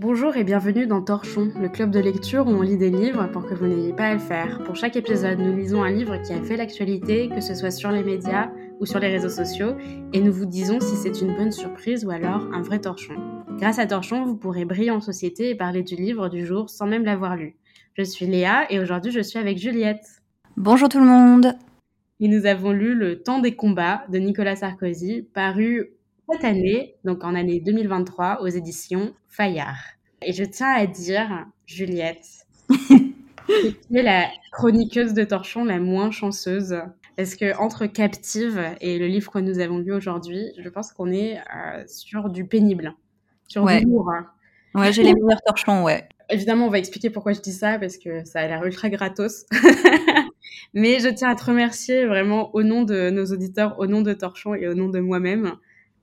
Bonjour et bienvenue dans Torchon, le club de lecture où on lit des livres pour que vous n'ayez pas à le faire. Pour chaque épisode, nous lisons un livre qui a fait l'actualité, que ce soit sur les médias ou sur les réseaux sociaux, et nous vous disons si c'est une bonne surprise ou alors un vrai torchon. Grâce à Torchon, vous pourrez briller en société et parler du livre du jour sans même l'avoir lu. Je suis Léa et aujourd'hui je suis avec Juliette. Bonjour tout le monde. Et nous avons lu Le temps des combats de Nicolas Sarkozy, paru cette année, donc en année 2023, aux éditions Fayard. Et je tiens à dire, Juliette, tu es la chroniqueuse de Torchon la moins chanceuse. Parce que entre Captive et le livre que nous avons lu aujourd'hui, je pense qu'on est euh, sur du pénible, sur Ouais. du lourd. hein. Ouais, j'ai les meilleurs torchons, ouais. Évidemment, on va expliquer pourquoi je dis ça, parce que ça a l'air ultra gratos. Mais je tiens à te remercier vraiment au nom de nos auditeurs, au nom de Torchon et au nom de moi-même,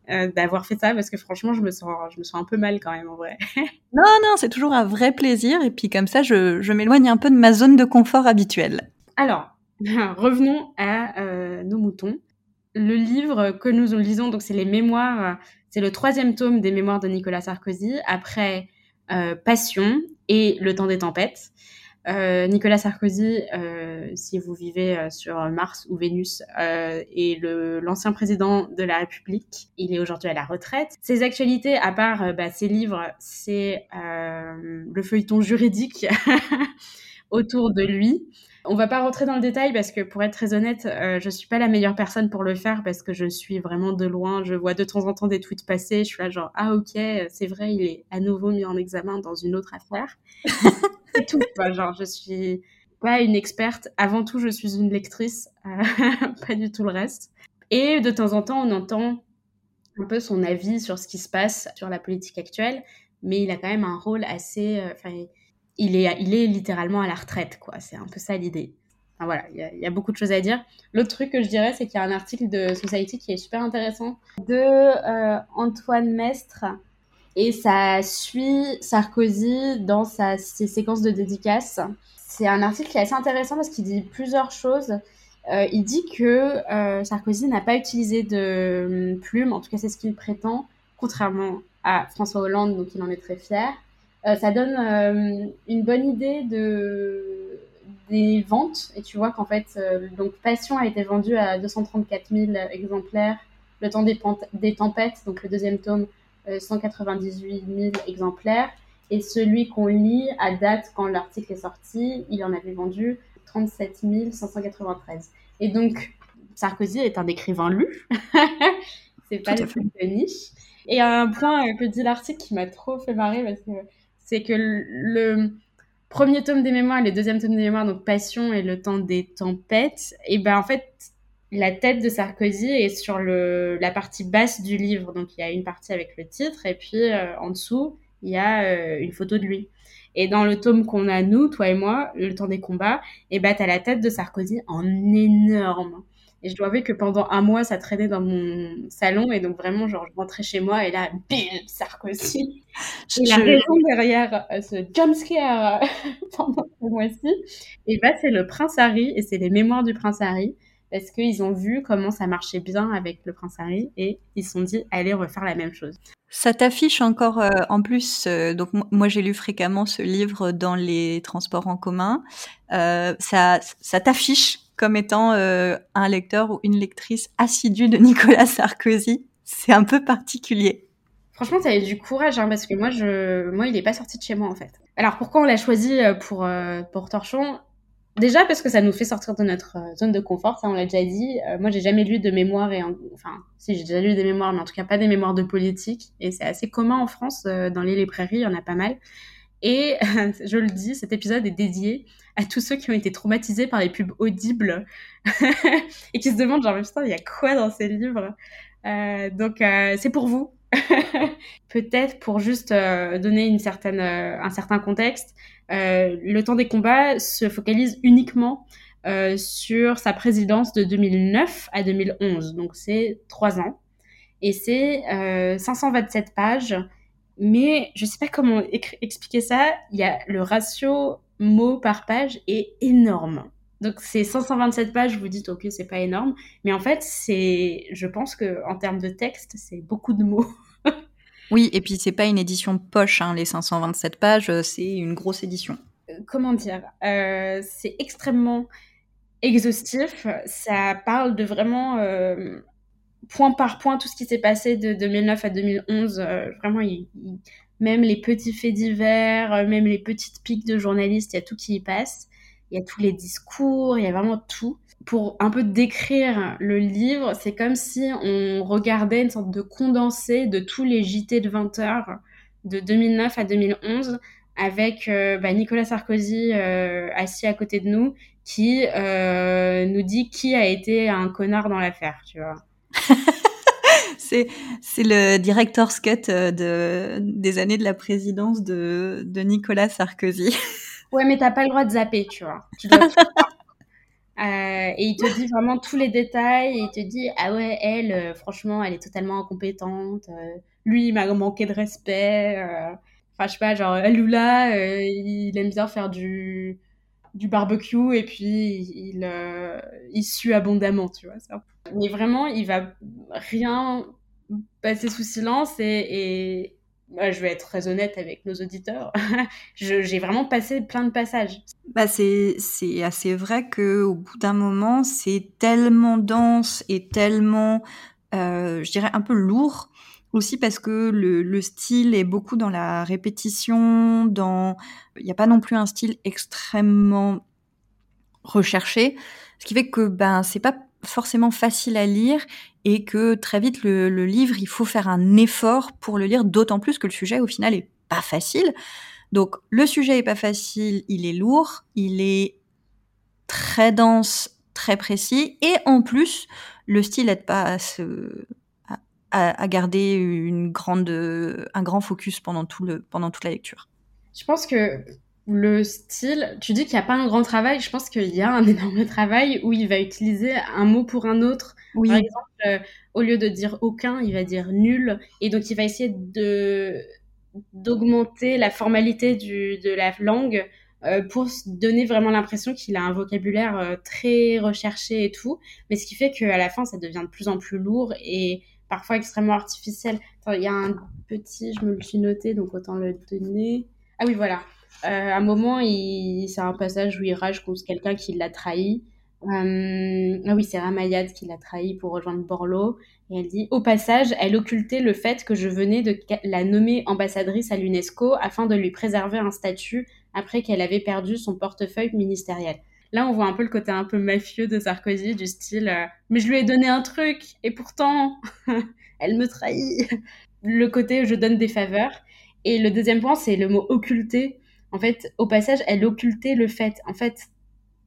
euh, d'avoir fait ça, parce que franchement, je me sens, je me sens un peu mal quand même, en vrai. Non, non, c'est toujours un vrai plaisir. Et puis comme ça, je, je m'éloigne un peu de ma zone de confort habituelle. Alors, revenons à euh, nos moutons. Le livre que nous lisons, donc c'est les mémoires, c'est le troisième tome des mémoires de Nicolas Sarkozy, après euh, Passion et Le temps des tempêtes. Euh, Nicolas Sarkozy, euh, si vous vivez euh, sur Mars ou Vénus, euh, est l'ancien président de la République. Il est aujourd'hui à la retraite. Ses actualités, à part bah, ses livres, c'est le feuilleton juridique autour de lui. On va pas rentrer dans le détail parce que pour être très honnête, euh, je suis pas la meilleure personne pour le faire parce que je suis vraiment de loin. Je vois de temps en temps des tweets passer. Je suis là genre ah ok c'est vrai il est à nouveau mis en examen dans une autre affaire. tout. genre je suis pas une experte. Avant tout je suis une lectrice, euh, pas du tout le reste. Et de temps en temps on entend un peu son avis sur ce qui se passe sur la politique actuelle, mais il a quand même un rôle assez. euh, Enfin, il est, il est littéralement à la retraite, quoi. C'est un peu ça l'idée. Voilà, il y, a- il y a beaucoup de choses à dire. L'autre truc que je dirais, c'est qu'il y a un article de Society qui est super intéressant de euh, Antoine Mestre et ça suit Sarkozy dans sa, ses séquences de dédicaces. C'est un article qui est assez intéressant parce qu'il dit plusieurs choses. Euh, il dit que euh, Sarkozy n'a pas utilisé de hum, plume, en tout cas c'est ce qu'il prétend, contrairement à François Hollande, donc il en est très fier. Euh, ça donne euh, une bonne idée de des ventes et tu vois qu'en fait donc Passion a été vendu à 234 000 exemplaires le temps des, tempêtes donc le deuxième tome 198 000 exemplaires. Et celui qu'on lit à date quand l'article est sorti il en avait vendu 37 593 et donc Sarkozy est un écrivain lu. C'est pas de niche. Et un point euh, que dit l'article qui m'a trop fait marrer parce que c'est que le, le premier tome des mémoires et le deuxième tome des mémoires, donc Passion et le temps des tempêtes, et ben en fait, la tête de Sarkozy est sur le, la partie basse du livre. Donc il y a une partie avec le titre et puis euh, en dessous, il y a euh, une photo de lui. Et dans le tome qu'on a, nous, toi et moi, le temps des combats, et ben t'as la tête de Sarkozy en énorme. Et je dois avouer que pendant un mois, ça traînait dans mon salon. Et donc, vraiment, genre, je rentrais chez moi et là, bim, Sarkozy. Et la Je- raison derrière euh, ce jumpscare pendant ce mois-ci, et bah, c'est le prince Harry et c'est les mémoires du prince Harry. Parce qu'ils ont vu comment ça marchait bien avec le prince Harry et ils se sont dit, allez, on va faire la même chose. Ça t'affiche encore euh, en plus. euh, donc mo- moi j'ai lu fréquemment ce livre dans les transports en commun. Euh, ça, ça t'affiche comme étant un lecteur ou une lectrice assidue de Nicolas Sarkozy. C'est un peu particulier. Franchement, t'avais du courage, hein, parce que moi, je... moi, il est pas sorti de chez moi, en fait. Alors, pourquoi on l'a choisi pour, euh, pour Torchon? Déjà parce que ça nous fait sortir de notre euh, zone de confort, ça on l'a déjà dit. Euh, moi, j'ai jamais lu de mémoire, et en- enfin, si j'ai déjà lu des mémoires, mais en tout cas pas des mémoires de politique. Et c'est assez commun en France, euh, dans les librairies, il y en a pas mal. Et je le dis, cet épisode est dédié à tous ceux qui ont été traumatisés par les pubs audibles et qui se demandent genre, putain, il y a quoi dans ces livres? Donc, c'est pour vous. Peut-être pour juste euh, donner une certaine, euh, un certain contexte, euh, le temps des combats se focalise uniquement sur sa présidence de 2009 à 2011. Donc c'est trois ans. Et c'est euh, 527 pages. Mais je sais pas comment expliquer ça. Y le ratio mots par page est énorme. Donc c'est 527 pages, vous dites ok c'est pas énorme, mais en fait c'est, je pense que en termes de texte c'est beaucoup de mots. Oui, et puis c'est pas une édition poche, hein, les 527 pages, c'est une grosse édition. Comment dire C'est extrêmement exhaustif. Ça parle de vraiment point par point tout ce qui s'est passé de 2009 à 2011. vraiment, même les petits faits divers, même les petites piques de journalistes, il y a tout qui y passe. Il y a tous les discours, il y a vraiment tout. Pour un peu décrire le livre, c'est comme si on regardait une sorte de condensé de tous les JT de 20 heures de 2009 à 2011 avec euh, bah, Nicolas Sarkozy euh, assis à côté de nous qui euh, nous dit qui a été un connard dans l'affaire, tu vois. c'est c'est le director's cut de des années de la présidence de de Nicolas Sarkozy. Ouais, mais t'as pas le droit de zapper, tu vois. Tu dois euh, et il te dit vraiment tous les détails. Et il te dit ah ouais, elle, euh, franchement, elle est totalement incompétente. Euh, lui, il m'a manqué de respect. Enfin, je sais pas, genre Lula, il aime bien faire du du barbecue et puis il il sue abondamment, tu vois ça. Mais vraiment, il va rien passer sous silence et, et je vais être très honnête avec nos auditeurs. J'ai vraiment passé plein de passages. Bah c'est assez vrai qu'au bout d'un moment, c'est tellement dense et tellement, euh, je dirais, un peu lourd. Aussi parce que le, le style est beaucoup dans la répétition, dans... Il n'y a pas non plus un style extrêmement recherché. Ce qui fait que ben c'est pas forcément facile à lire et que très vite le, livre, il faut faire un effort pour le lire, d'autant plus que le sujet au final est pas facile. Donc le sujet est pas facile, il est lourd, il est très dense, très précis et en plus le style n'aide pas à à, garder une grande un grand focus pendant tout le pendant toute la lecture. Je pense que le style, tu dis qu'il n'y a pas un grand travail, je pense qu'il y a un énorme travail où il va utiliser un mot pour un autre. Oui. Par exemple, euh, au lieu de dire aucun, il va dire nul. Et donc, il va essayer de d'augmenter la formalité du, de la langue euh, pour donner vraiment l'impression qu'il a un vocabulaire euh, très recherché et tout. Mais ce qui fait qu'à la fin, ça devient de plus en plus lourd et parfois extrêmement artificiel. il y a un petit, je me le suis noté, donc autant le donner. Ah oui, voilà. Euh, à un moment, c'est un passage où il rage contre quelqu'un qui l'a trahi. Euh... Ah oui, c'est Ramayad qui l'a trahi pour rejoindre Borloo. Et elle dit Au passage, elle occultait le fait que je venais de la nommer ambassadrice à l'UNESCO afin de lui préserver un statut après qu'elle avait perdu son portefeuille ministériel. Là, on voit un peu le côté un peu mafieux de Sarkozy, du style euh, Mais je lui ai donné un truc, et pourtant, elle me trahit. Le côté je donne des faveurs. Et le deuxième point, c'est le mot occulter en fait, au passage, elle occultait le fait. En fait,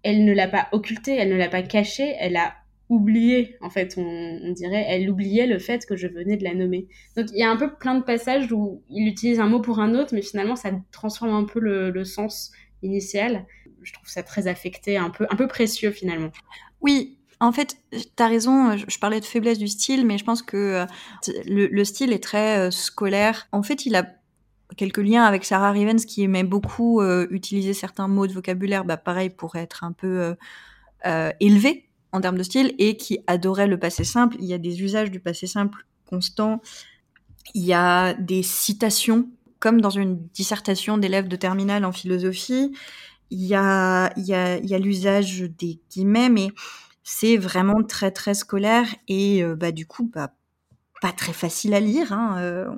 elle ne l'a pas occulté, elle ne l'a pas caché, elle a oublié, en fait, on, dirait, elle oubliait le fait que je venais de la nommer. Donc il y a un peu plein de passages où il utilise un mot pour un autre, mais finalement ça transforme un peu le, sens initial. Je trouve ça très affecté, un peu, un peu précieux finalement. Oui, en fait, tu as raison, je parlais de faiblesse du style, mais je pense que euh, le, le style est très euh, scolaire. En fait, il a quelques liens avec Sarah Rivens qui aimait beaucoup euh, utiliser certains mots de vocabulaire, bah, pareil pour être un peu euh, euh, élevé en termes de style, et qui adorait le passé simple. Il y a des usages du passé simple constants. Il y a des citations, comme dans une dissertation d'élèves de terminale en philosophie. Il y a, il y a, il y a l'usage des guillemets, mais c'est vraiment très très scolaire et bah du coup bah, pas très facile à lire. Hein.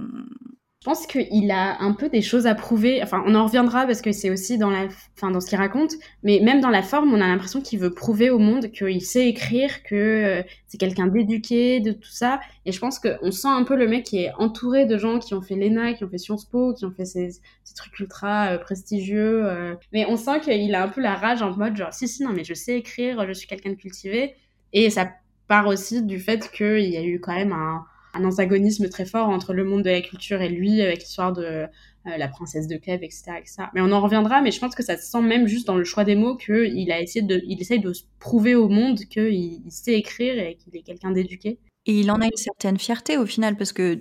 Je pense qu'il a un peu des choses à prouver. Enfin, on en reviendra parce que c'est aussi dans la, enfin, dans ce qu'il raconte. Mais même dans la forme, on a l'impression qu'il veut prouver au monde qu'il sait écrire, que euh, c'est quelqu'un d'éduqué, de tout ça. Et je pense qu'on sent un peu le mec qui est entouré de gens qui ont fait l'ENA, qui ont fait Sciences Po, qui ont fait ces, ces trucs ultra euh, prestigieux. Euh. Mais on sent qu'il a un peu la rage en mode genre, si, si, non, mais je sais écrire, je suis quelqu'un de cultivé. Et ça part aussi du fait qu'il y a eu quand même un un antagonisme très fort entre le monde de la culture et lui, avec l'histoire de euh, la princesse de Clèves, etc., etc. Mais on en reviendra, mais je pense que ça se sent même juste dans le choix des mots qu'il a essayé de, il essaye de prouver au monde qu'il il sait écrire et qu'il est quelqu'un d'éduqué. Et il en a une certaine fierté au final, parce que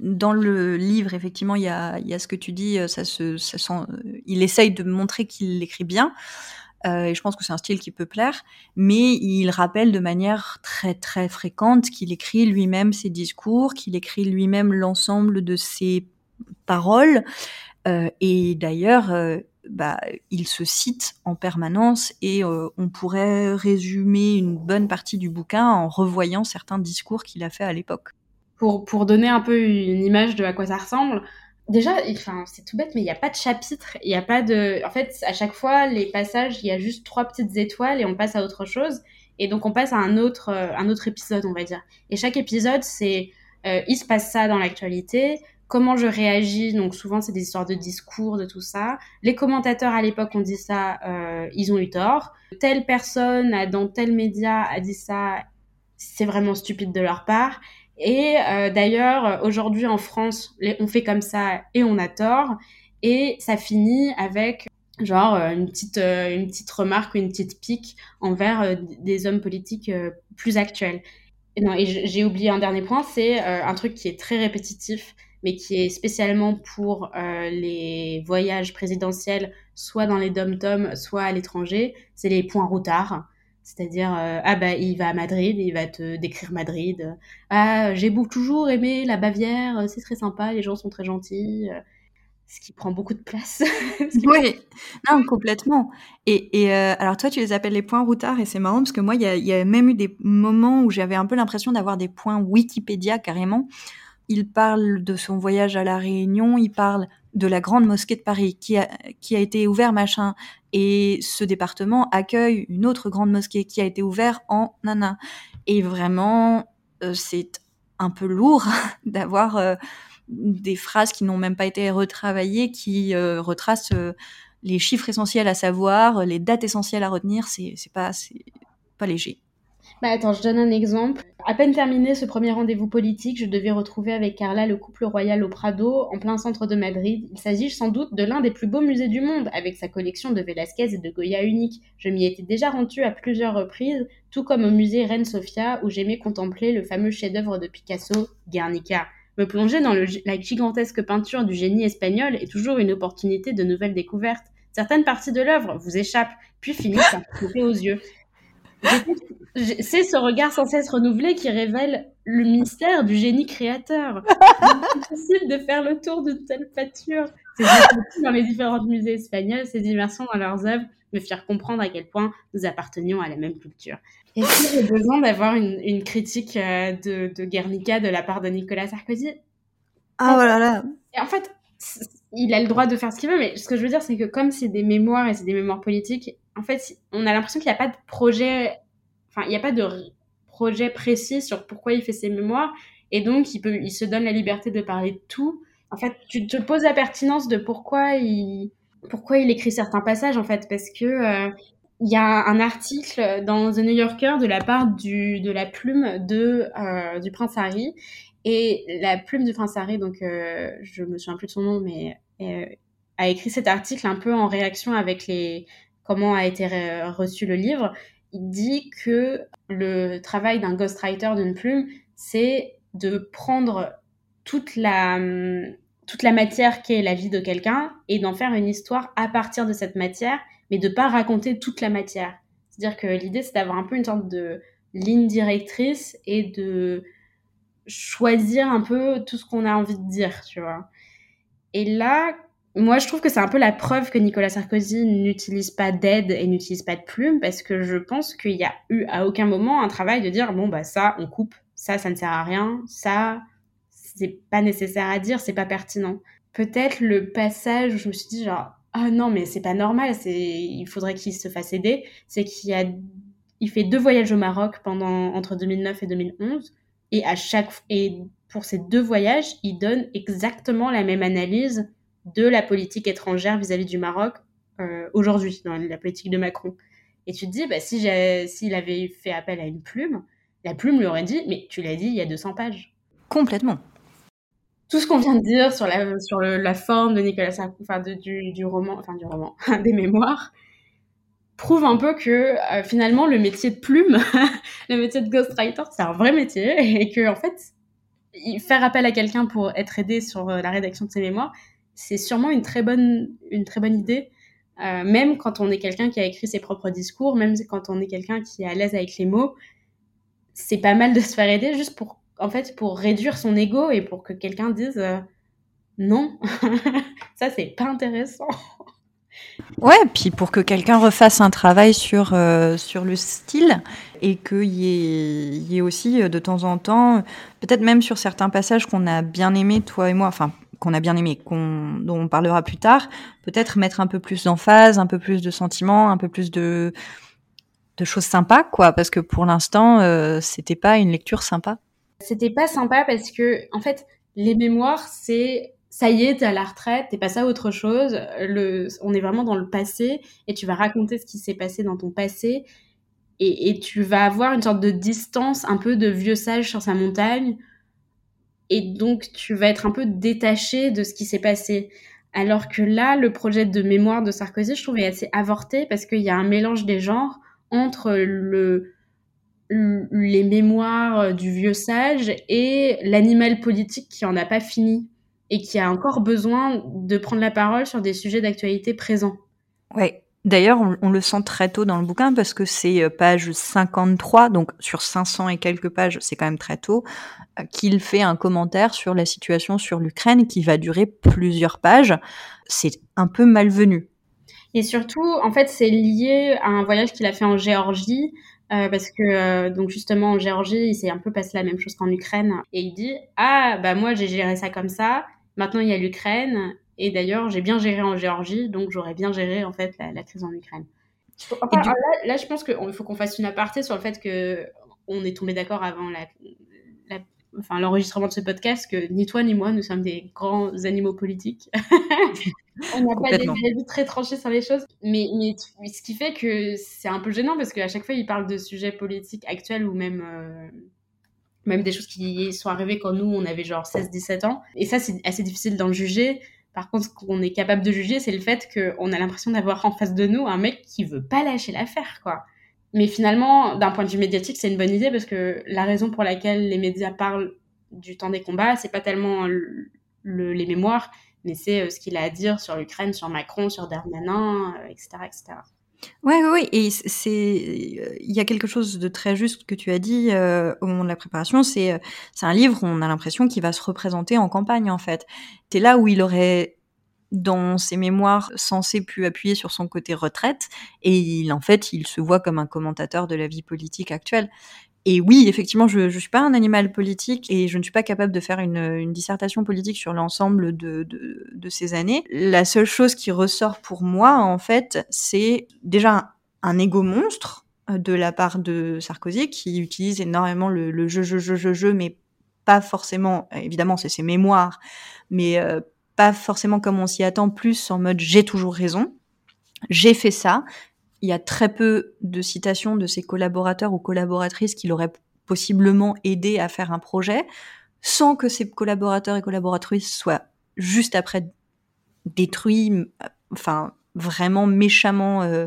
dans le livre, effectivement, il y a, y a ce que tu dis, ça se, ça sent, il essaye de montrer qu'il l'écrit bien. Euh, et je pense que c'est un style qui peut plaire, mais il rappelle de manière très très fréquente qu'il écrit lui-même ses discours, qu'il écrit lui-même l'ensemble de ses paroles, euh, et d'ailleurs, euh, bah, il se cite en permanence et on pourrait résumer une bonne partie du bouquin en revoyant certains discours qu'il a fait à l'époque. Pour, pour donner un peu une image de à quoi ça ressemble, Déjà, enfin, c'est tout bête, mais il n'y a pas de chapitre, il n'y a pas de. En fait, à chaque fois, les passages, il y a juste trois petites étoiles et on passe à autre chose. Et donc, on passe à un autre, euh, un autre épisode, on va dire. Et chaque épisode, c'est euh, il se passe ça dans l'actualité, comment je réagis. Donc, souvent, c'est des histoires de discours, de tout ça. Les commentateurs à l'époque ont dit ça, euh, ils ont eu tort. Telle personne dans tel média a dit ça, c'est vraiment stupide de leur part. Et euh, d'ailleurs, aujourd'hui en France, on fait comme ça et on a tort. Et ça finit avec genre euh, une petite, euh, une petite remarque ou une petite pique envers des hommes politiques plus actuels. Et et j'ai oublié un dernier point, c'est un truc qui est très répétitif, mais qui est spécialement pour les voyages présidentiels, soit dans les dom-toms, soit à l'étranger, c'est les points routards. C'est-à-dire, euh, ah bah il va à Madrid, il va te décrire Madrid. Ah, j'ai toujours aimé la Bavière, c'est très sympa, les gens sont très gentils. Euh, ce qui prend beaucoup de place. oui, non, complètement. Et, et euh, alors toi, tu les appelles les points routards et c'est marrant parce que moi, il y y a, même eu des moments où j'avais un peu l'impression d'avoir des points Wikipédia carrément. Il parle de son voyage à la Réunion, il parle de la grande mosquée de Paris qui a, qui a été ouvert machin. Et ce département accueille une autre grande mosquée qui a été ouverte en nana. Et vraiment euh, c'est un peu lourd d'avoir euh, des phrases qui n'ont même pas été retravaillées qui euh, retracent les chiffres essentiels à savoir les dates essentielles à retenir. C'est pas pas léger bah attends, je donne un exemple. À peine terminé ce premier rendez-vous politique, je devais retrouver avec Carla le couple royal au Prado, en plein centre de Madrid. Il s'agit sans doute de l'un des plus beaux musées du monde, avec sa collection de Velázquez et de Goya unique. Je m'y étais déjà rendue à plusieurs reprises, tout comme au musée Reine Sofia, où j'aimais contempler le fameux chef-d'œuvre de Picasso, Guernica. Me plonger dans la gigantesque peinture du génie espagnol est toujours une opportunité de nouvelles découvertes. Certaines parties de l'œuvre vous échappent, puis finissent par couper aux yeux. C'est ce regard sans cesse renouvelé qui révèle le mystère du génie créateur. C'est difficile de faire le tour d'une telle peinture. Ces dans les différents musées espagnols, ces immersions dans leurs œuvres me firent comprendre à quel point nous appartenions à la même culture. Et si j'ai besoin d'avoir une, critique euh, de, de, Guernica de la part de Nicolas Sarkozy? Ah voilà là. Et en fait, il a le droit de faire ce qu'il veut, mais ce que je veux dire, c'est que comme c'est des mémoires et c'est des mémoires politiques, en fait, on a l'impression qu'il n'y a pas de projet, enfin, il n'y a pas de projet précis sur pourquoi il fait ses mémoires, et donc il, peut, il se donne la liberté de parler de tout. En fait, tu te poses la pertinence de pourquoi il, pourquoi il écrit certains passages, en fait, parce que euh, il y a un article dans The New Yorker de la part du, de la plume de, euh, du prince Harry, et la plume du prince Harry, donc euh, je me souviens plus de son nom, mais a écrit cet article un peu en réaction avec les, comment a été reçu le livre, il dit que le travail d'un ghostwriter d'une plume, c'est de prendre toute la, toute la matière qu'est la vie de quelqu'un et d'en faire une histoire à partir de cette matière, mais de pas raconter toute la matière. C'est-à-dire que l'idée, c'est d'avoir un peu une sorte de ligne directrice et de choisir un peu tout ce qu'on a envie de dire, tu vois. Et là, moi, je trouve que c'est un peu la preuve que Nicolas Sarkozy n'utilise pas d'aide et n'utilise pas de plume, parce que je pense qu'il y a eu à aucun moment un travail de dire bon bah ça on coupe, ça ça ne sert à rien, ça c'est pas nécessaire à dire, c'est pas pertinent. Peut-être le passage où je me suis dit genre ah non mais c'est pas normal, c'est il faudrait qu'il se fasse aider, c'est qu'il a il fait deux voyages au Maroc pendant entre 2009 et 2011 et à chaque et pour ces deux voyages, il donne exactement la même analyse de la politique étrangère vis-à-vis du Maroc euh, aujourd'hui, dans la politique de Macron. Et tu te dis, bah, si s'il avait fait appel à une plume, la plume lui aurait dit, mais tu l'as dit, il y a 200 pages. Complètement. Tout ce qu'on vient de dire sur la, sur la forme de Nicolas Sarkozy, enfin du, du, roman, enfin du roman, des mémoires, prouve un peu que euh, finalement le métier de plume, le métier de ghostwriter, c'est un vrai métier et que en fait, faire appel à quelqu'un pour être aidé sur euh, la rédaction de ses mémoires, c'est sûrement une très bonne, une très bonne idée même quand on est quelqu'un qui a écrit ses propres discours, même quand on est quelqu'un qui est à l'aise avec les mots, c'est pas mal de se faire aider juste pour, en fait, pour réduire son ego et pour que quelqu'un dise non, ça c'est pas intéressant. Ouais, puis pour que quelqu'un refasse un travail sur, euh, sur le style et qu'il y, y ait, aussi euh, de temps en temps, peut-être même sur certains passages qu'on a bien aimés, toi et moi, enfin qu'on a bien aimé, qu'on, dont on parlera plus tard, peut-être mettre un peu plus d'emphase, un peu plus de sentiments, un peu plus de, de choses sympas, quoi, parce que pour l'instant, euh, c'était pas une lecture sympa. C'était pas sympa parce que, en fait, les mémoires, c'est ça y est, t'es à la retraite, t'es passé à autre chose. Le, on est vraiment dans le passé et tu vas raconter ce qui s'est passé dans ton passé et, et, tu vas avoir une sorte de distance, un peu de vieux sage sur sa montagne et donc tu vas être un peu détaché de ce qui s'est passé. Alors que là, le projet de mémoire de Sarkozy, je trouve, est assez avorté parce qu'il y a un mélange des genres entre le, les mémoires du vieux sage et l'animal politique qui en a pas fini et qui a encore besoin de prendre la parole sur des sujets d'actualité présents. Ouais. D'ailleurs, on, le sent très tôt dans le bouquin parce que c'est euh, page 53, donc sur 500 et quelques pages, c'est quand même très tôt, euh, qu'il fait un commentaire sur la situation sur l'Ukraine qui va durer plusieurs pages. C'est un peu malvenu. Et surtout, en fait, c'est lié à un voyage qu'il a fait en Géorgie, euh, parce que donc justement en Géorgie, il s'est un peu passé la même chose qu'en Ukraine, et il dit ah bah moi j'ai géré ça comme ça, Maintenant, il y a l'Ukraine. Et d'ailleurs, j'ai bien géré en Géorgie, donc j'aurais bien géré en fait la, crise en Ukraine. là, je pense qu'il faut qu'on fasse une aparté sur le fait que on est tombé d'accord avant la, enfin l'enregistrement de ce podcast que ni toi ni moi nous sommes des grands animaux politiques. on n'a pas des avis très tranchés sur les choses, mais, mais, ce qui fait que c'est un peu gênant parce qu'à chaque fois il parle de sujets politiques actuels ou même euh, même des choses qui sont arrivées quand nous, on avait genre 16-17 ans. Et ça, c'est assez difficile d'en juger. Par contre, ce qu'on est capable de juger, c'est le fait qu'on a l'impression d'avoir en face de nous un mec qui veut pas lâcher l'affaire, quoi. Mais finalement, d'un point de vue médiatique, c'est une bonne idée parce que la raison pour laquelle les médias parlent du temps des combats, c'est pas tellement les mémoires, mais c'est euh, ce qu'il a à dire sur l'Ukraine, sur Macron, sur Darmanin, etc., euh, etc. Ouais, ouais. Et c'est, il y a quelque chose de très juste que tu as dit euh, au moment de la préparation. C'est, euh, c'est un livre on a l'impression qu'il va se représenter en campagne, en fait. C'est là où il aurait, dans ses mémoires, censé pu appuyer sur son côté retraite, et il, en fait, il se voit comme un commentateur de la vie politique actuelle. Et oui, effectivement, je ne suis pas un animal politique et je ne suis pas capable de faire une, dissertation politique sur l'ensemble de, ces années. La seule chose qui ressort pour moi, en fait, c'est déjà un, égo monstre euh, de la part de Sarkozy qui utilise énormément le, le jeu, jeu, jeu, jeu, jeu, mais pas forcément, évidemment, c'est ses mémoires, mais euh, pas forcément comme on s'y attend, plus en mode j'ai toujours raison, j'ai fait ça, il y a très peu de citations de ses collaborateurs ou collaboratrices qui l'auraient possiblement aidé à faire un projet, sans que ses collaborateurs et collaboratrices soient juste après détruits, enfin vraiment méchamment, euh,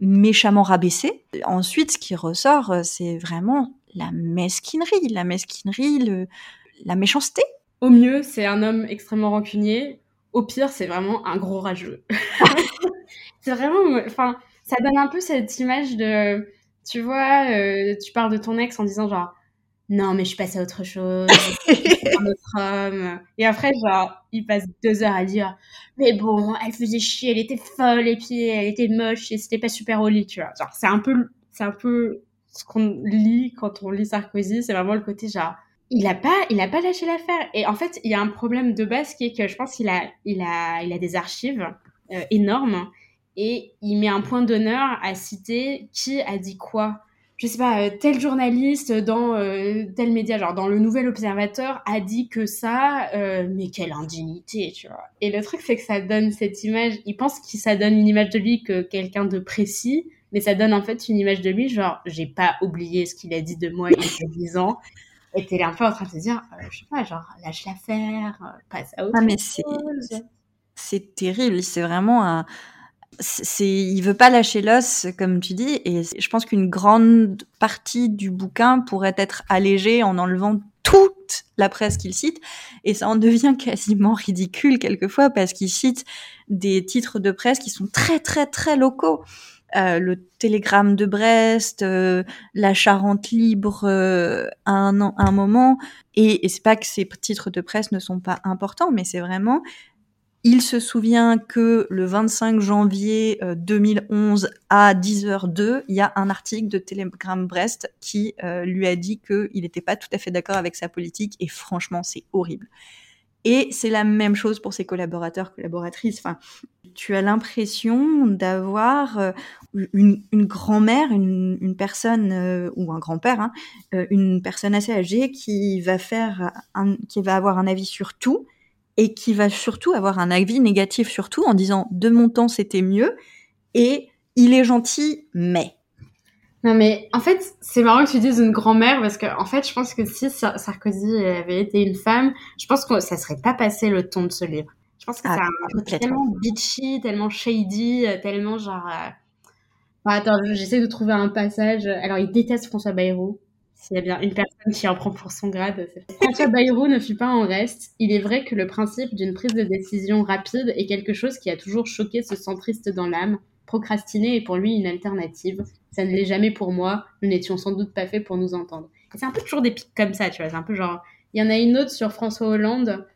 méchamment rabaissés. Ensuite, ce qui ressort, euh, c'est vraiment la mesquinerie, la mesquinerie, le, la méchanceté. Au mieux, c'est un homme extrêmement rancunier. Au pire, c'est vraiment un gros rageux. c'est vraiment, enfin, ça donne un peu cette image de, tu vois, euh, tu parles de ton ex en disant genre, non, mais je suis passée à autre chose, un autre homme. Et après, genre, il passe deux heures à dire, mais bon, elle faisait chier, elle était folle, et puis elle était moche, et c'était pas super au lit, tu vois. Genre, c'est un peu, c'est un peu ce qu'on lit quand on lit Sarkozy, c'est vraiment le côté genre, il a pas, il a pas lâché l'affaire. Et en fait, il y a un problème de base qui est que je pense qu'il a, il a, il a des archives euh, énormes et il met un point d'honneur à citer qui a dit quoi. Je sais pas, euh, tel journaliste dans euh, tel média, genre dans le Nouvel Observateur, a dit que ça, euh, mais quelle indignité, tu vois. Et le truc, c'est que ça donne cette image, il pense que ça donne une image de lui que quelqu'un de précis, mais ça donne en fait une image de lui, genre, j'ai pas oublié ce qu'il a dit de moi il y a 10 ans. Et t'es un peu en train de te dire, je sais pas, genre, lâche l'affaire, passe à autre ah, mais C'est terrible, c'est vraiment un c'est il veut pas lâcher l'os comme tu dis et je pense qu'une grande partie du bouquin pourrait être allégée en enlevant toute la presse qu'il cite, et ça en devient quasiment ridicule quelquefois parce qu'il cite des titres de presse qui sont très très très locaux. Euh, le télégramme de Brest, euh, la Charente libre euh, à, un, un, moment. Et, et c'est pas que ces titres de presse ne sont pas importants, mais c'est vraiment il se souvient que le 25 janvier 2011 euh, à 10h02, il y a un article de Telegram Brest qui euh, lui a dit qu'il n'était pas tout à fait d'accord avec sa politique et franchement, c'est horrible. Et c'est la même chose pour ses collaborateurs, collaboratrices. Enfin, tu as l'impression d'avoir euh, une, grand-mère, une, personne ou un grand-père, hein, une personne assez âgée qui va faire, qui va avoir un avis sur tout et qui va surtout avoir un avis négatif sur tout en disant de mon temps c'était mieux et il est gentil mais. Non mais en fait c'est marrant que tu dises une grand-mère parce que en fait je pense que si Sarkozy avait été une femme, je pense que ça serait pas passé le ton de ce livre. Je pense que ah, c'est tellement bitchy, tellement shady, tellement genre. Euh... attends, j'essaie de trouver un passage. Alors il déteste François Bayrou. S'il y a bien une personne qui en prend pour son grade, c'est François Bayrou ne fut pas en reste. Il est vrai que le principe d'une prise de décision rapide est quelque chose qui a toujours choqué ce centriste dans l'âme. Procrastiner est pour lui une alternative. Ça ne l'est jamais pour moi. Nous n'étions sans doute pas faits pour nous entendre. C'est un peu toujours des pics comme ça, tu vois. C'est un peu genre. Il y en a une autre sur François Hollande.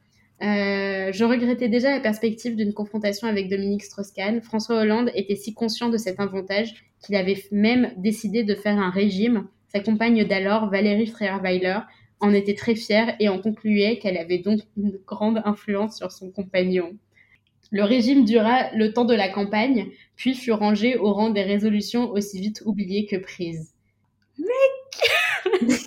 Euh, je regrettais déjà la perspective d'une confrontation avec Dominique Strauss-Kahn. François Hollande était si conscient de cet avantage qu'il avait même décidé de faire un régime sa compagne d'alors, Valérie Freierweiler, en était très fière et en concluait qu'elle avait donc une grande influence sur son compagnon. Le régime dura le temps de la campagne, puis fut rangé au rang des résolutions aussi vite oubliées que prises. Mec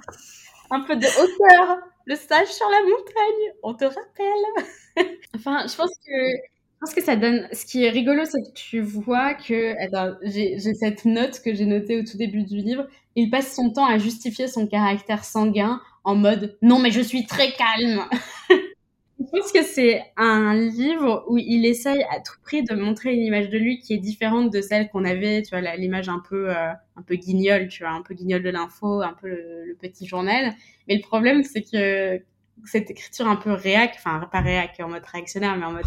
Un peu de hauteur Le sage sur la montagne On te rappelle Enfin, je pense que pense que ça donne. Ce qui est rigolo, c'est que tu vois que. j'ai cette note que j'ai notée au tout début du livre. Il passe son temps à justifier son caractère sanguin en mode non, mais je suis très calme. je pense que c'est un livre où il essaye à tout prix de montrer une image de lui qui est différente de celle qu'on avait, tu vois, l'image un peu, euh, un peu guignol, tu vois, un peu guignol de l'info, un peu le petit journal. Mais le problème, c'est que cette écriture un peu réac, enfin pas réac en mode réactionnaire, mais en mode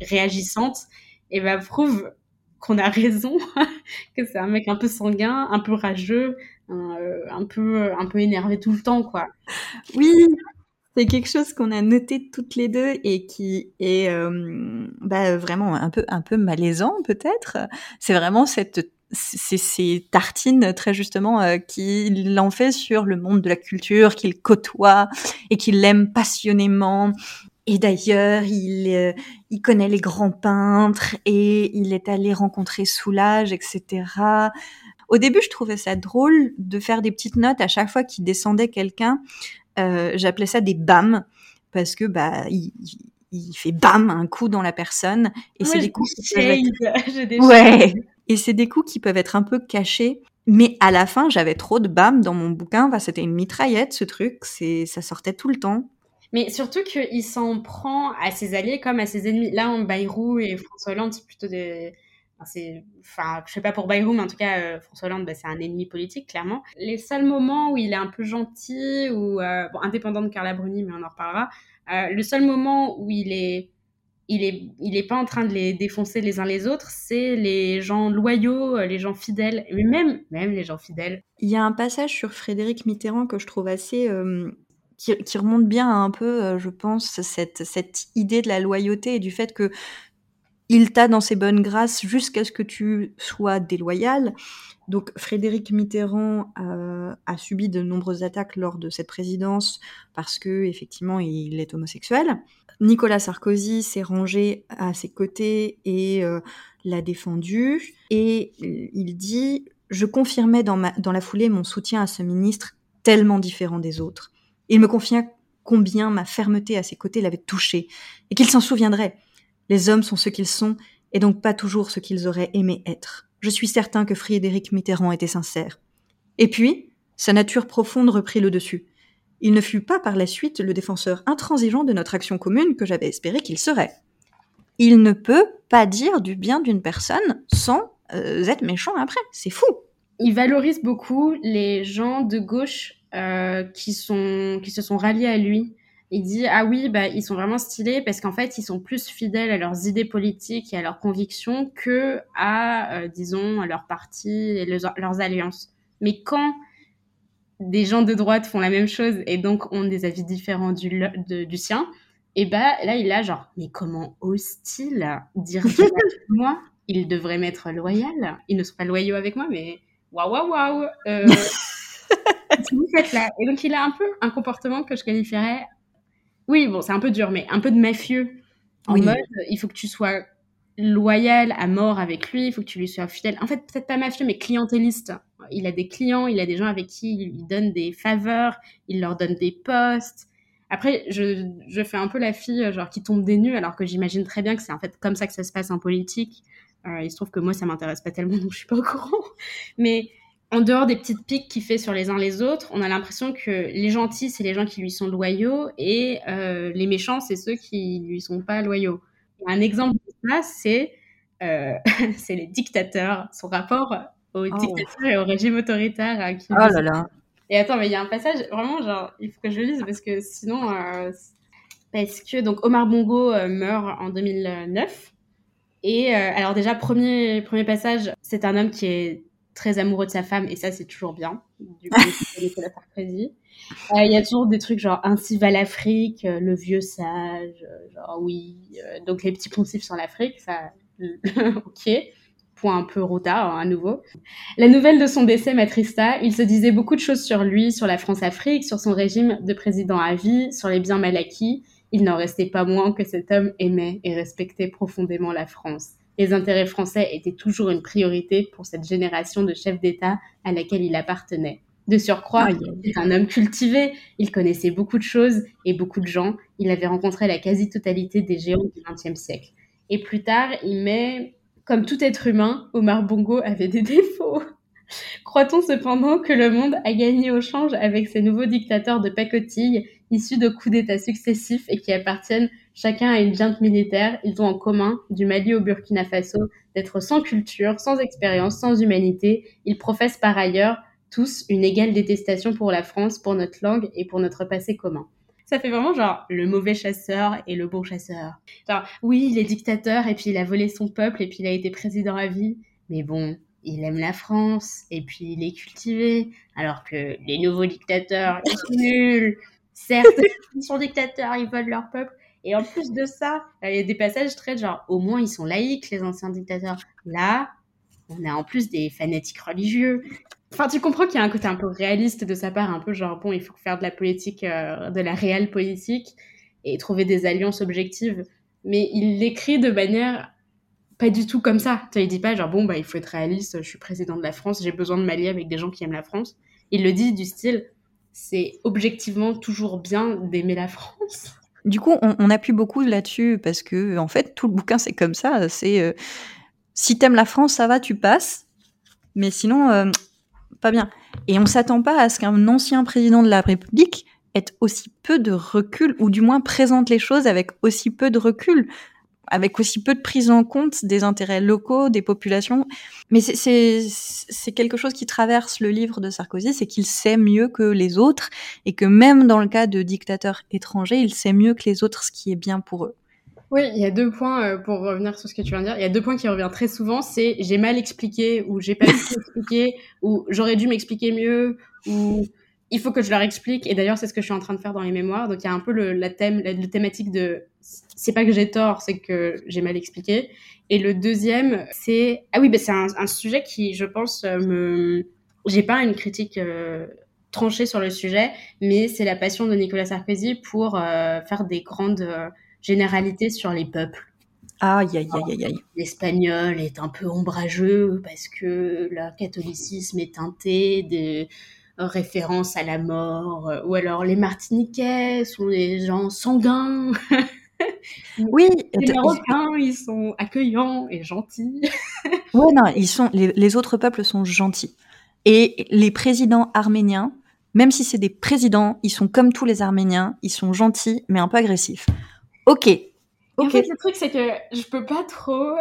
réagissante, et ben prouve qu'on a raison, que c'est un mec un peu sanguin, un peu rageux, euh, un, peu un peu énervé tout le temps, quoi. Oui, c'est quelque chose qu'on a noté toutes les deux et qui est euh, bah, vraiment un peu un peu malaisant peut-être. C'est vraiment cette ces tartines très justement euh, qu'il en fait sur le monde de la culture qu'il côtoie et qu'il aime passionnément. Et d'ailleurs, il, euh, il connaît les grands peintres et il est allé rencontrer Soulage, etc. Au début, je trouvais ça drôle de faire des petites notes à chaque fois qu'il descendait quelqu'un. Euh, J'appelais ça des bams parce que bah il, il fait bam un coup dans la personne et c'est des coups ouais et c'est des coups qui peuvent être un peu cachés. Mais à la fin, j'avais trop de bam dans mon bouquin. c'était une mitraillette, ce truc. C'est, ça sortait tout le temps. Mais surtout qu'il s'en prend à ses alliés comme à ses ennemis. Là, en Bayrou et François Hollande, c'est plutôt des. Enfin, enfin, je sais pas pour Bayrou, mais en tout cas, euh, François Hollande, bah, c'est un ennemi politique, clairement. Les seuls moments où il est un peu gentil, ou euh, indépendant de Carla Bruni, mais on en reparlera. Euh, le seul moment où il est il est, il est pas en train de les défoncer les uns les autres, c'est les gens loyaux, euh, les gens fidèles, mais même, même les gens fidèles. Il y a un passage sur Frédéric Mitterrand que je trouve assez, euh, qui, remonte bien un peu, euh, je pense, cette, cette idée de la loyauté et du fait que il t'a dans ses bonnes grâces jusqu'à ce que tu sois déloyal. Donc Frédéric Mitterrand a subi de nombreuses attaques lors de cette présidence parce que effectivement il est homosexuel. Nicolas Sarkozy s'est rangé à ses côtés et euh, l'a défendu. Et euh, il dit Je confirmais dans, ma, dans la foulée mon soutien à ce ministre tellement différent des autres. Il me confia combien ma fermeté à ses côtés l'avait touché et qu'il s'en souviendrait. Les hommes sont ce qu'ils sont et donc pas toujours ce qu'ils auraient aimé être. Je suis certain que Frédéric Mitterrand était sincère. Et puis, sa nature profonde reprit le dessus. Il ne fut pas par la suite le défenseur intransigeant de notre action commune que j'avais espéré qu'il serait. Il ne peut pas dire du bien d'une personne sans euh, être méchant après. C'est fou. Il valorise beaucoup les gens de gauche sont, qui se sont ralliés à lui. Il dit ah oui bah ils sont vraiment stylés parce qu'en fait ils sont plus fidèles à leurs idées politiques et à leurs convictions que à disons à leur parti et leurs alliances. Mais quand des gens de droite font la même chose et donc ont des avis différents du, du sien, et bah là il a genre mais comment ose-t-il dire moi Il devrait m'être loyal. Ils ne sont pas loyaux avec moi, mais waouh waouh waouh. Euh, vous faites là Et donc il a un peu un comportement que je qualifierais, oui bon c'est un peu dur, mais un peu de mafieux. En mode il faut que tu sois loyal à mort avec lui, il faut que tu lui sois fidèle. En fait peut-être pas mafieux mais clientéliste il a des clients, il a des gens avec qui il donne des faveurs, il leur donne des postes. Après, je, fais un peu la fille genre qui tombe des nues, alors que j'imagine très bien que c'est en fait comme ça que ça se passe en politique. Euh, il se trouve que moi, ça m'intéresse pas tellement, donc je suis pas au courant. Mais en dehors des petites piques qu'il fait sur les uns les autres, on a l'impression que les gentils, c'est les gens qui lui sont loyaux, et euh, les méchants, c'est ceux qui lui sont pas loyaux. Un exemple de ça, c'est euh, les dictateurs, son rapport au oh. dictateur et au régime autoritaire. Hein, oh là là. Et attends, mais il y a un passage, vraiment, genre, il faut que je le lise parce que sinon. Euh, parce que donc Omar Bongo euh, meurt en 2009. Et euh, alors, déjà, premier, premier passage, c'est un homme qui est très amoureux de sa femme, et ça, c'est toujours bien. Du coup, Sarkozy. Il y a toujours des trucs genre Ainsi va l'Afrique, le vieux sage, genre oui. donc, les petits poncifs sur l'Afrique, ça. ok point un peu routard hein, à nouveau. La nouvelle de son décès m'attrista. Il se disait beaucoup de choses sur lui, sur la France-Afrique, sur son régime de président à vie, sur les biens mal acquis. Il n'en restait pas moins que cet homme aimait et respectait profondément la France. Les intérêts français étaient toujours une priorité pour cette génération de chefs d'État à laquelle il appartenait. De surcroît, il était un homme cultivé, il connaissait beaucoup de choses et beaucoup de gens, il avait rencontré la quasi-totalité des géants du XXe siècle. Et plus tard, il met comme tout être humain, Omar Bongo avait des défauts. Croit-on cependant que le monde a gagné au change avec ces nouveaux dictateurs de pacotille issus de coups d'État successifs et qui appartiennent chacun à une junte militaire Ils ont en commun, du Mali au Burkina Faso, d'être sans culture, sans expérience, sans humanité. Ils professent par ailleurs tous une égale détestation pour la France, pour notre langue et pour notre passé commun ça fait vraiment genre le mauvais chasseur et le bon chasseur. Genre, oui, il est dictateur et puis il a volé son peuple et puis il a été président à vie, mais bon, il aime la France et puis il est cultivé, alors que les nouveaux dictateurs, ils sont nuls. Certes, ils sont dictateurs, ils volent leur peuple. Et en plus de ça, il y a des passages très genre, au moins ils sont laïcs, les anciens dictateurs. Là, on a en plus des fanatiques religieux. Enfin, tu comprends qu'il y a un côté un peu réaliste de sa part, un peu genre, bon, il faut faire de la politique, euh, de la réelle politique et trouver des alliances objectives. Mais il l'écrit de manière pas du tout comme ça. Tu il dit pas genre, bon, bah, il faut être réaliste, je suis président de la France, j'ai besoin de m'allier avec des gens qui aiment la France. Il le dit du style, c'est objectivement toujours bien d'aimer la France. Du coup, on, appuie beaucoup là-dessus parce que, en fait, tout le bouquin, c'est comme ça. C'est euh, si t'aimes la France, ça va, tu passes. Mais sinon, euh, pas bien. Et on s'attend pas à ce qu'un ancien président de la République ait aussi peu de recul, ou du moins présente les choses avec aussi peu de recul, avec aussi peu de prise en compte des intérêts locaux, des populations. Mais c'est quelque chose qui traverse le livre de Sarkozy, c'est qu'il sait mieux que les autres, et que même dans le cas de dictateurs étrangers, il sait mieux que les autres ce qui est bien pour eux. Oui, il y a deux points euh, pour revenir sur ce que tu viens de dire. Il y a deux points qui reviennent très souvent, c'est j'ai mal expliqué ou j'ai pas pu expliquer ou j'aurais dû m'expliquer mieux ou il faut que je leur explique. Et d'ailleurs, c'est ce que je suis en train de faire dans les mémoires. Donc il y a un peu le, la thème, la, thématique de c'est pas que j'ai tort, c'est que j'ai mal expliqué. Et le deuxième, c'est ah oui, bah, c'est un, un, sujet qui, je pense, euh, me j'ai pas une critique. Euh, tranchée sur le sujet, mais c'est la passion de Nicolas Sarkozy pour faire des grandes généralité sur les peuples. Aïe, aïe, aïe, aïe, L'espagnol est un peu ombrageux parce que le catholicisme est teinté de références à la mort, ou alors les Martiniquais sont des gens sanguins. oui, les Marocains, ils sont accueillants et gentils. oui, non, ils sont, les, les, autres peuples sont gentils. Et les présidents arméniens, même si c'est des présidents, ils sont comme tous les Arméniens, ils sont gentils mais un peu agressifs. Ok. En fait, le truc, c'est que je peux pas trop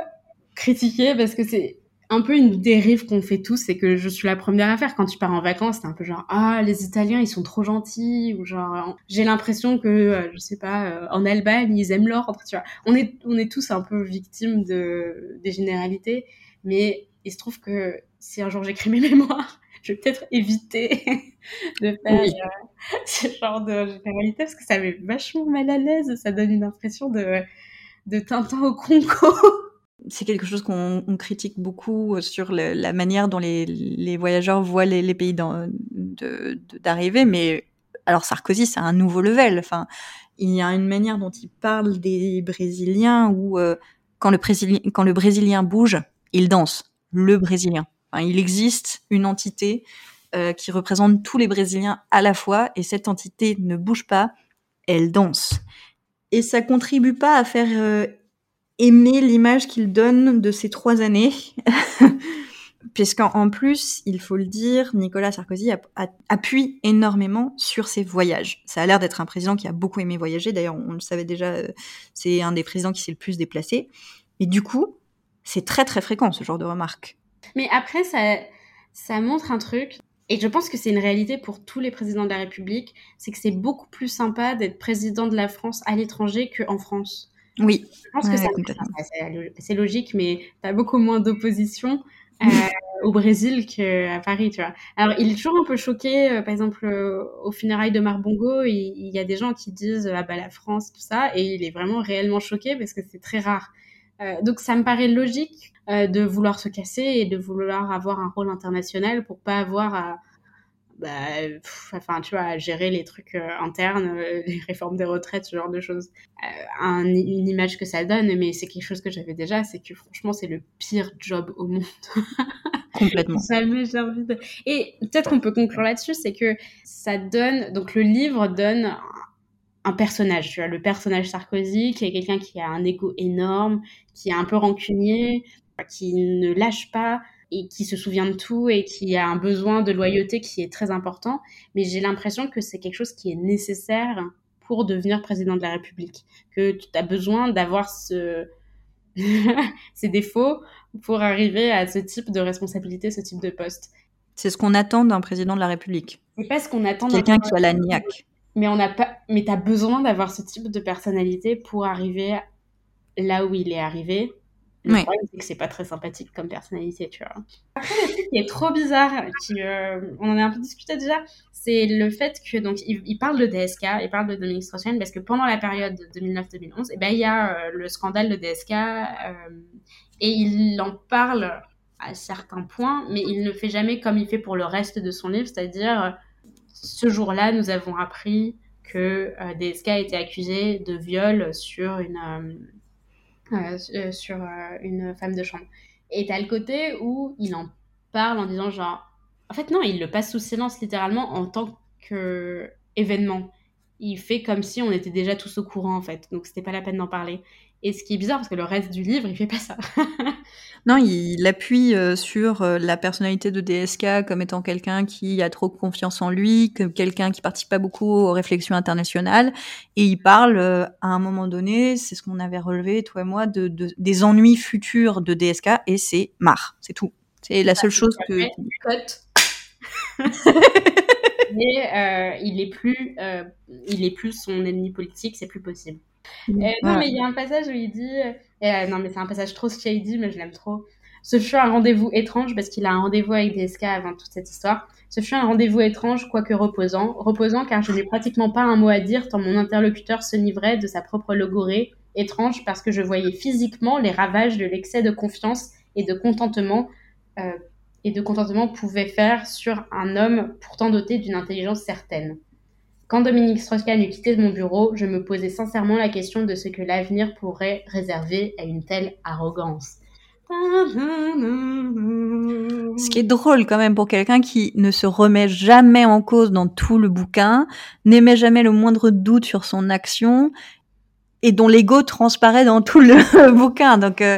critiquer parce que c'est un peu une dérive qu'on fait tous, c'est que je suis la première à faire. Quand tu pars en vacances, c'est un peu genre ah les Italiens ils sont trop gentils ou genre j'ai l'impression que euh, je sais pas euh, en Albanie ils aiment l'ordre. Tu vois, on est on est tous un peu victimes de des généralités, mais il se trouve que si un jour j'écris mes mémoires, je vais peut-être éviter de faire euh, ce genre de généralité parce que ça met vachement mal à l'aise. Ça donne une impression de de Tintin au Congo. C'est quelque chose qu'on critique beaucoup euh, sur la manière dont les, voyageurs voient les, pays d'arrivée, mais alors Sarkozy, c'est un nouveau level. Enfin, il y a une manière dont il parle des Brésiliens où euh, quand, le quand le Brésilien bouge, il danse. Le Brésilien. il existe une entité euh, qui représente tous les Brésiliens à la fois, et cette entité ne bouge pas, elle danse. Et ça contribue pas à faire aimer l'image qu'il donne de ces trois années. Puisqu'en plus, il faut le dire, Nicolas Sarkozy appuie énormément sur ses voyages. Ça a l'air d'être un président qui a beaucoup aimé voyager. D'ailleurs, on le savait déjà, euh, c'est un des présidents qui s'est le plus déplacé. Et du coup, c'est très très fréquent ce genre de remarques. Mais après, ça, ça montre un truc, et je pense que c'est une réalité pour tous les présidents de la République, c'est que c'est beaucoup plus sympa d'être président de la France à l'étranger qu'en France. Oui. Je pense que c'est logique, mais tu as beaucoup moins d'opposition euh, au Brésil qu'à Paris, tu vois. Alors, il est toujours un peu choqué, euh, par exemple, euh, au funérailles de Marbongo, il, il, y a des gens qui disent ah bah la France, tout ça, et il est vraiment réellement choqué parce que c'est très rare. donc, ça me paraît logique de vouloir se casser et de vouloir avoir un rôle international pour pas avoir à bah, enfin, tu vois, gérer les trucs euh, internes, euh, les réformes des retraites, ce genre de choses. Euh, une image que ça donne, mais c'est quelque chose que j'avais déjà, c'est que franchement, c'est le pire job au monde. Complètement. Jamais j'ai envie de... Et peut-être qu'on peut conclure là-dessus, c'est que ça donne, donc le livre donne un personnage, tu vois, le personnage Sarkozy, qui est quelqu'un qui a un ego énorme, qui est un peu rancunier, qui ne lâche pas, et qui se souvient de tout et qui a un besoin de loyauté qui est très important. Mais j'ai l'impression que c'est quelque chose qui est nécessaire pour devenir président de la République. Que tu as besoin d'avoir ce... ces défauts pour arriver à ce type de responsabilité, ce type de poste. C'est ce qu'on attend d'un président de la République. C'est pas ce qu'on attend Quelqu'un qui a la niaque. Mais on a pas, mais t'as besoin d'avoir ce type de personnalité pour arriver là où il est arrivé le problème, c'est que c'est pas très sympathique comme personnalité, tu vois. Après, le truc qui est trop bizarre, qui, euh, on en a un peu discuté déjà, c'est le fait que, donc, il, parle de DSK, il parle de Dominique strauss parce que pendant la période de 2009-2011, eh ben, il y a euh, le scandale de DSK, euh, et il en parle à certains points, mais il ne fait jamais comme il fait pour le reste de son livre, c'est-à-dire, ce jour-là, nous avons appris que DSK a été accusé de viol sur une euh, euh, sur euh, une femme de chambre. Et t'as le côté où il en parle en disant genre... En fait non, il le passe sous silence littéralement en tant que événement. Il fait comme si on était déjà tous au courant en fait. Donc c'était pas la peine d'en parler. Et ce qui est bizarre, parce que le reste du livre, il fait pas ça. non, il appuie euh, sur euh, la personnalité de DSK comme étant quelqu'un qui a trop confiance en lui, que quelqu'un qui participe pas beaucoup aux réflexions internationales. Et il parle, euh, à un moment donné, c'est ce qu'on avait relevé, toi et moi, de, des ennuis futurs de DSK, et c'est marre, c'est tout. C'est la seule chose que... Mais il est plus, il est plus son ennemi politique, c'est plus possible. Mm. Non, mais il y a un passage où il dit. Euh, non, mais c'est un passage trop shady, mais je l'aime trop. Ce fut un rendez-vous étrange parce qu'il a un rendez-vous avec DSK avant toute cette histoire. Ce fut un rendez-vous étrange, quoique reposant. Reposant car je n'ai pratiquement pas un mot à dire tant mon interlocuteur se livrait de sa propre logorée. Étrange parce que je voyais physiquement les ravages de l'excès de confiance et de contentement euh, et de contentement pouvait faire sur un homme pourtant doté d'une intelligence certaine. Quand Dominique Strauss-Kahn eut quitté mon bureau, je me posais sincèrement la question de ce que l'avenir pourrait réserver à une telle arrogance. Ce qui est drôle quand même pour quelqu'un qui ne se remet jamais en cause dans tout le bouquin, n'émet jamais le moindre doute sur son action et dont l'ego transparaît dans tout le bouquin. Donc euh,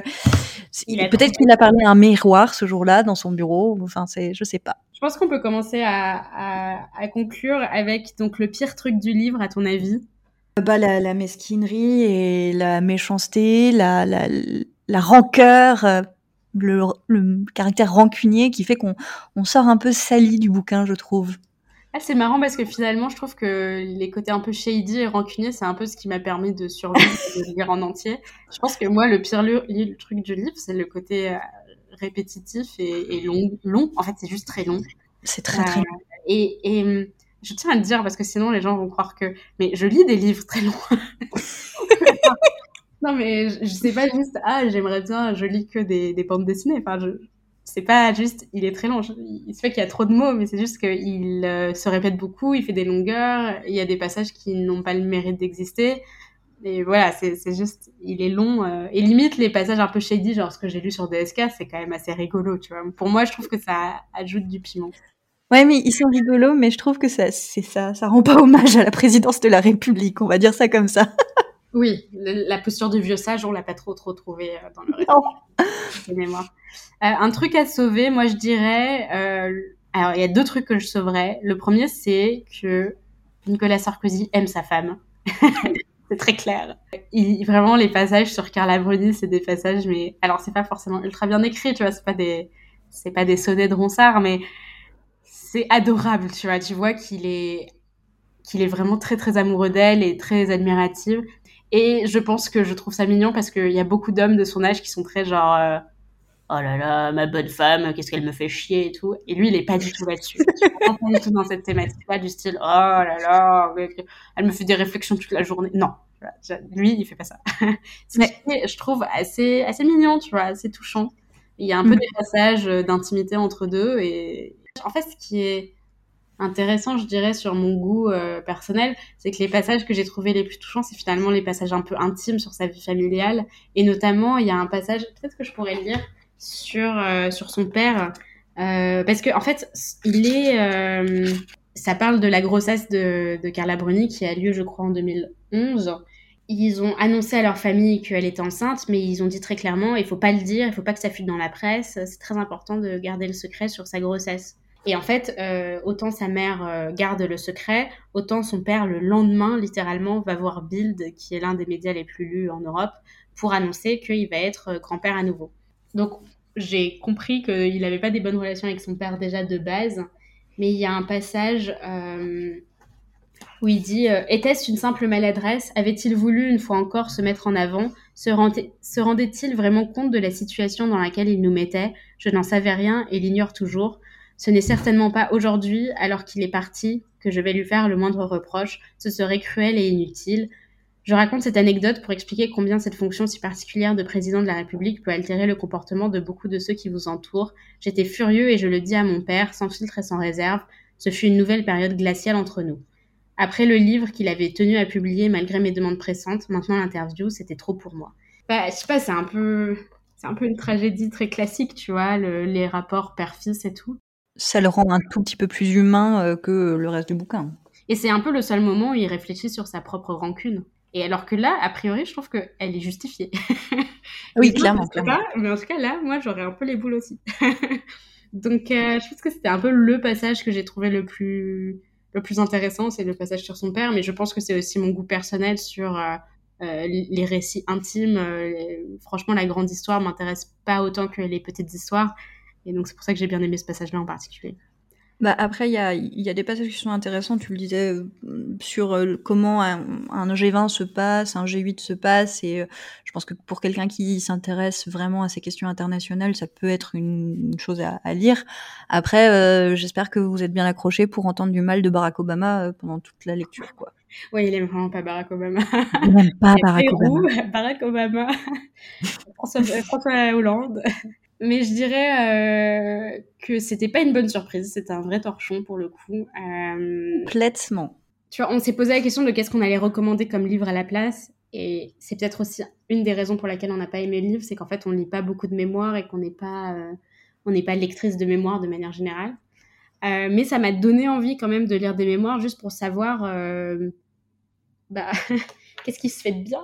peut-être qu'il a parlé à un miroir ce jour-là dans son bureau. Enfin, c'est, je sais pas. Je pense qu'on peut commencer à, conclure avec donc le pire truc du livre, à ton avis? Bah, la, mesquinerie et la méchanceté, la, la, rancœur. Euh, le, caractère rancunier qui fait qu'on on sort un peu sali du bouquin, je trouve. Ah, c'est marrant parce que finalement, je trouve que les côtés un peu shady et rancuniers, c'est un peu ce qui m'a permis de survivre et de lire en entier. Je pense que moi, le pire le, truc du livre, c'est le côté euh, répétitif et, long, long. En fait, c'est juste très long. C'est très, très long. Euh, et, et hum, je tiens à le dire parce que sinon, les gens vont croire que. Mais je lis des livres très longs. non, mais je, sais pas juste, ah, j'aimerais bien, je lis que des, des bandes dessinées. Enfin, je, c'est pas juste, il est très long. Il se fait qu'il y a trop de mots, mais c'est juste qu'il euh, se répète beaucoup, il fait des longueurs, il y a des passages qui n'ont pas le mérite d'exister. Et voilà, c'est juste, il est long. Euh, et limite, les passages un peu shady, genre ce que j'ai lu sur DSK, c'est quand même assez rigolo, tu vois. Pour moi, je trouve que ça ajoute du piment. Ouais, mais ils sont rigolos, mais je trouve que ça, c'est ça, ça rend pas hommage à la présidence de la République, on va dire ça comme ça. Oui, la posture du vieux sage, on l'a pas trop trop trouvé euh, dans le reste mémoires. Euh, un truc à sauver, moi je dirais. Euh, alors il y a deux trucs que je sauverais. Le premier, c'est que Nicolas Sarkozy aime sa femme. c'est très clair. Vraiment les passages sur Carla Bruni, c'est des passages, mais alors c'est pas forcément ultra bien écrit, tu vois, c'est pas des, c'est pas des sonnets de Ronsard, mais c'est adorable, tu vois. Tu vois qu'il est qu'il est vraiment très très amoureux d'elle et très admirative. Et je pense que je trouve ça mignon parce qu'il y a beaucoup d'hommes de son âge qui sont très genre euh, oh là là, ma bonne femme, qu'est-ce qu'elle me fait chier et tout. Et lui, il est pas du tout là-dessus. pas du tout dans cette thématique pas du style oh là là, elle me fait des réflexions toute la journée. Non, lui, il fait pas ça. Mais je trouve assez assez mignon, tu vois, assez touchant. Il y a un peu mm. des passages d'intimité entre deux et en fait, ce qui est intéressant, je dirais, sur mon goût euh, personnel, c'est que les passages que j'ai trouvés les plus touchants, c'est finalement les passages un peu intimes sur sa vie familiale. Et notamment, il y a un passage, peut-être que je pourrais le lire, sur, euh, sur son père. Euh, parce que en fait, il est... ça parle de la grossesse de, de Carla Bruni qui a lieu, je crois, en 2011 ils ont annoncé à leur famille qu'elle était enceinte, mais ils ont dit très clairement, il faut pas le dire, il faut pas que ça fuite dans la presse, c'est très important de garder le secret sur sa grossesse. Et en fait, euh, autant sa mère euh, garde le secret, autant son père, le lendemain, littéralement, va voir Bild, qui est l'un des médias les plus lus en Europe, pour annoncer qu'il va être euh, grand-père à nouveau. Donc, j'ai compris qu'il n'avait pas des bonnes relations avec son père déjà de base, mais il y a un passage où il dit Était-ce une simple maladresse? Avait-il voulu une fois encore se mettre en avant? Se, se rendait-il vraiment compte de la situation dans laquelle il nous mettait? Je n'en savais rien et l'ignore toujours. Ce n'est certainement pas aujourd'hui, alors qu'il est parti, que je vais lui faire le moindre reproche. Ce serait cruel et inutile. Je raconte cette anecdote pour expliquer combien cette fonction si particulière de président de la République peut altérer le comportement de beaucoup de ceux qui vous entourent. J'étais furieux et je le dis à mon père, sans filtre et sans réserve. Ce fut une nouvelle période glaciale entre nous. Après le livre qu'il avait tenu à publier malgré mes demandes pressantes, maintenant l'interview, c'était trop pour moi. Bah, je sais pas, c'est un peu, c'est un peu une tragédie très classique, tu vois, les rapports père-fils et tout ça le rend un tout petit peu plus humain euh, que le reste du bouquin. Et c'est un peu le seul moment où il réfléchit sur sa propre rancune. Et alors que là, a priori, je trouve qu'elle est justifiée. oui, clairement. mais en tout cas, là, moi, j'aurais un peu les boules aussi. Donc, euh, je pense que c'était un peu le passage que j'ai trouvé le plus, le plus intéressant, c'est le passage sur son père, mais je pense que c'est aussi mon goût personnel sur euh, les récits intimes. franchement, la grande histoire m'intéresse pas autant que les petites histoires. Et donc, c'est pour ça que j'ai bien aimé ce passage-là en particulier. Bah après, il y a, y a, des passages qui sont intéressants, tu le disais, euh, sur euh, comment un, G20 se passe, un G8 se passe, et euh, je pense que pour quelqu'un qui s'intéresse vraiment à ces questions internationales, ça peut être une, chose à, lire. Après, j'espère que vous êtes bien accroché pour entendre du mal de Barack Obama pendant toute la lecture, quoi. Oui, il aime vraiment pas Barack Obama. Il n'aime pas Barack Obama. Barack Obama, François, François Hollande. Mais je dirais euh, que c'était pas une bonne surprise, c'était un vrai torchon pour le coup. Euh... Complètement. Tu vois, on s'est posé la question de qu'est-ce qu'on allait recommander comme livre à la place. Et c'est peut-être aussi une des raisons pour laquelle on n'a pas aimé le livre, c'est qu'en fait on lit pas beaucoup de mémoire et qu'on n'est pas, euh, on n'est pas lectrice de mémoire de manière générale. Euh, mais ça m'a donné envie quand même de lire des mémoires juste pour savoir bah, qu'est-ce qui se fait de bien.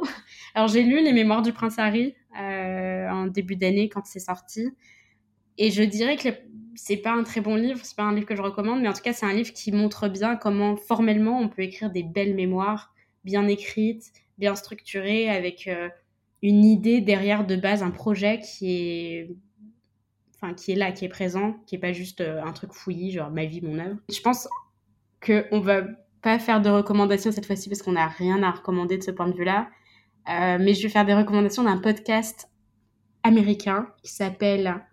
Alors j'ai lu les mémoires du prince Harry en début d'année quand c'est sorti. Et je dirais que c'est pas un très bon livre, c'est pas un livre que je recommande, mais en tout cas, c'est un livre qui montre bien comment formellement on peut écrire des belles mémoires, bien écrites, bien structurées, avec euh, une idée derrière de base, un projet qui est enfin qui est là, qui est présent, qui est pas juste un truc fouillis, genre ma vie, mon œuvre. Je pense que on va pas faire de recommandations cette fois-ci parce qu'on n'a rien à recommander de ce point de vue-là. Mais je vais faire des recommandations d'un podcast américain qui s'appelle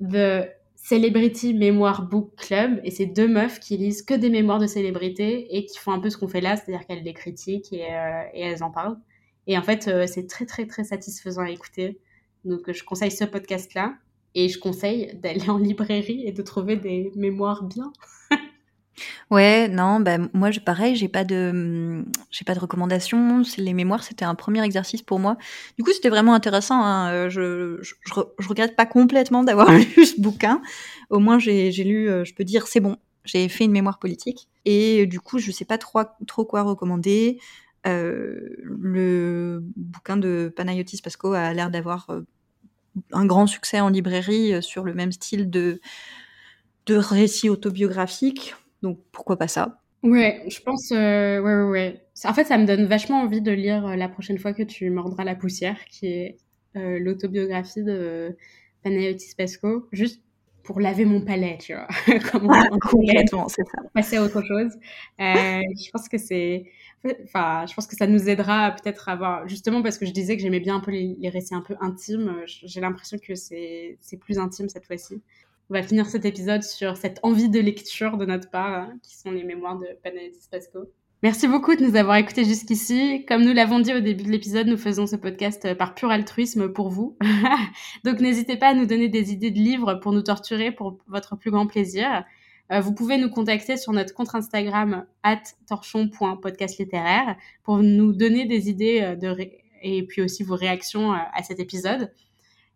The Celebrity Memoir Book Club. Et c'est deux meufs qui lisent que des mémoires de célébrités et qui font un peu ce qu'on fait là, c'est-à-dire qu'elles les critiquent et, euh, elles en parlent. Et en fait, euh, c'est très, très, très satisfaisant à écouter. Donc, je conseille ce podcast-là. Et je conseille d'aller en librairie et de trouver des mémoires bien. Ouais, non, bah, moi, je, pareil, j'ai pas de, mmh, j'ai pas de recommandations. Les mémoires, c'était un premier exercice pour moi. Du coup, c'était vraiment intéressant. Hein. Euh, je, je, je, regrette pas complètement d'avoir lu ce bouquin. Au moins, j'ai, j'ai lu, euh, je peux dire, c'est bon. J'ai fait une mémoire politique. Et du coup, je sais pas trop, trop quoi recommander. Euh, le bouquin de Panayotis Pasco a l'air d'avoir euh, un grand succès en librairie sur le même style de, de récit autobiographique. Donc pourquoi pas ça? Ouais, je pense, euh, ouais, ouais, ouais. En fait, ça me donne vachement envie de lire euh, la prochaine fois que tu mordras la poussière, qui est euh, l'autobiographie de Panayotis Pasco, juste pour laver mon palais, tu vois. Comment ah, complètement, c'est ça. Passer à autre chose. Euh, je pense que c'est, enfin, je pense que ça nous aidera peut-être à avoir, justement parce que je disais que j'aimais bien un peu les, les récits un peu intimes. J'ai l'impression que c'est, c'est plus intime cette fois-ci on va finir cet épisode sur cette envie de lecture de notre part, hein, qui sont les mémoires de Panayotis Pasco. Merci beaucoup de nous avoir écoutés jusqu'ici. Comme nous l'avons dit au début de l'épisode, nous faisons ce podcast euh, par pur altruisme pour vous. Donc n'hésitez pas à nous donner des idées de livres pour nous torturer pour votre plus grand plaisir. Euh, vous pouvez nous contacter sur notre compte Instagram at torchon.podcastlittéraire pour nous donner des idées euh, et puis aussi vos réactions à cet épisode.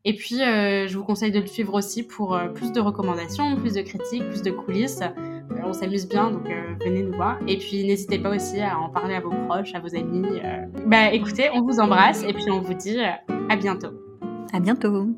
Et puis, euh, je vous conseille de le suivre aussi pour euh, plus de recommandations, plus de critiques, plus de coulisses. Euh, on s'amuse bien, donc venez nous voir. Et puis, n'hésitez pas aussi à en parler à vos proches, à vos amis. Bah, écoutez, on vous embrasse et puis on vous dit à bientôt. À bientôt.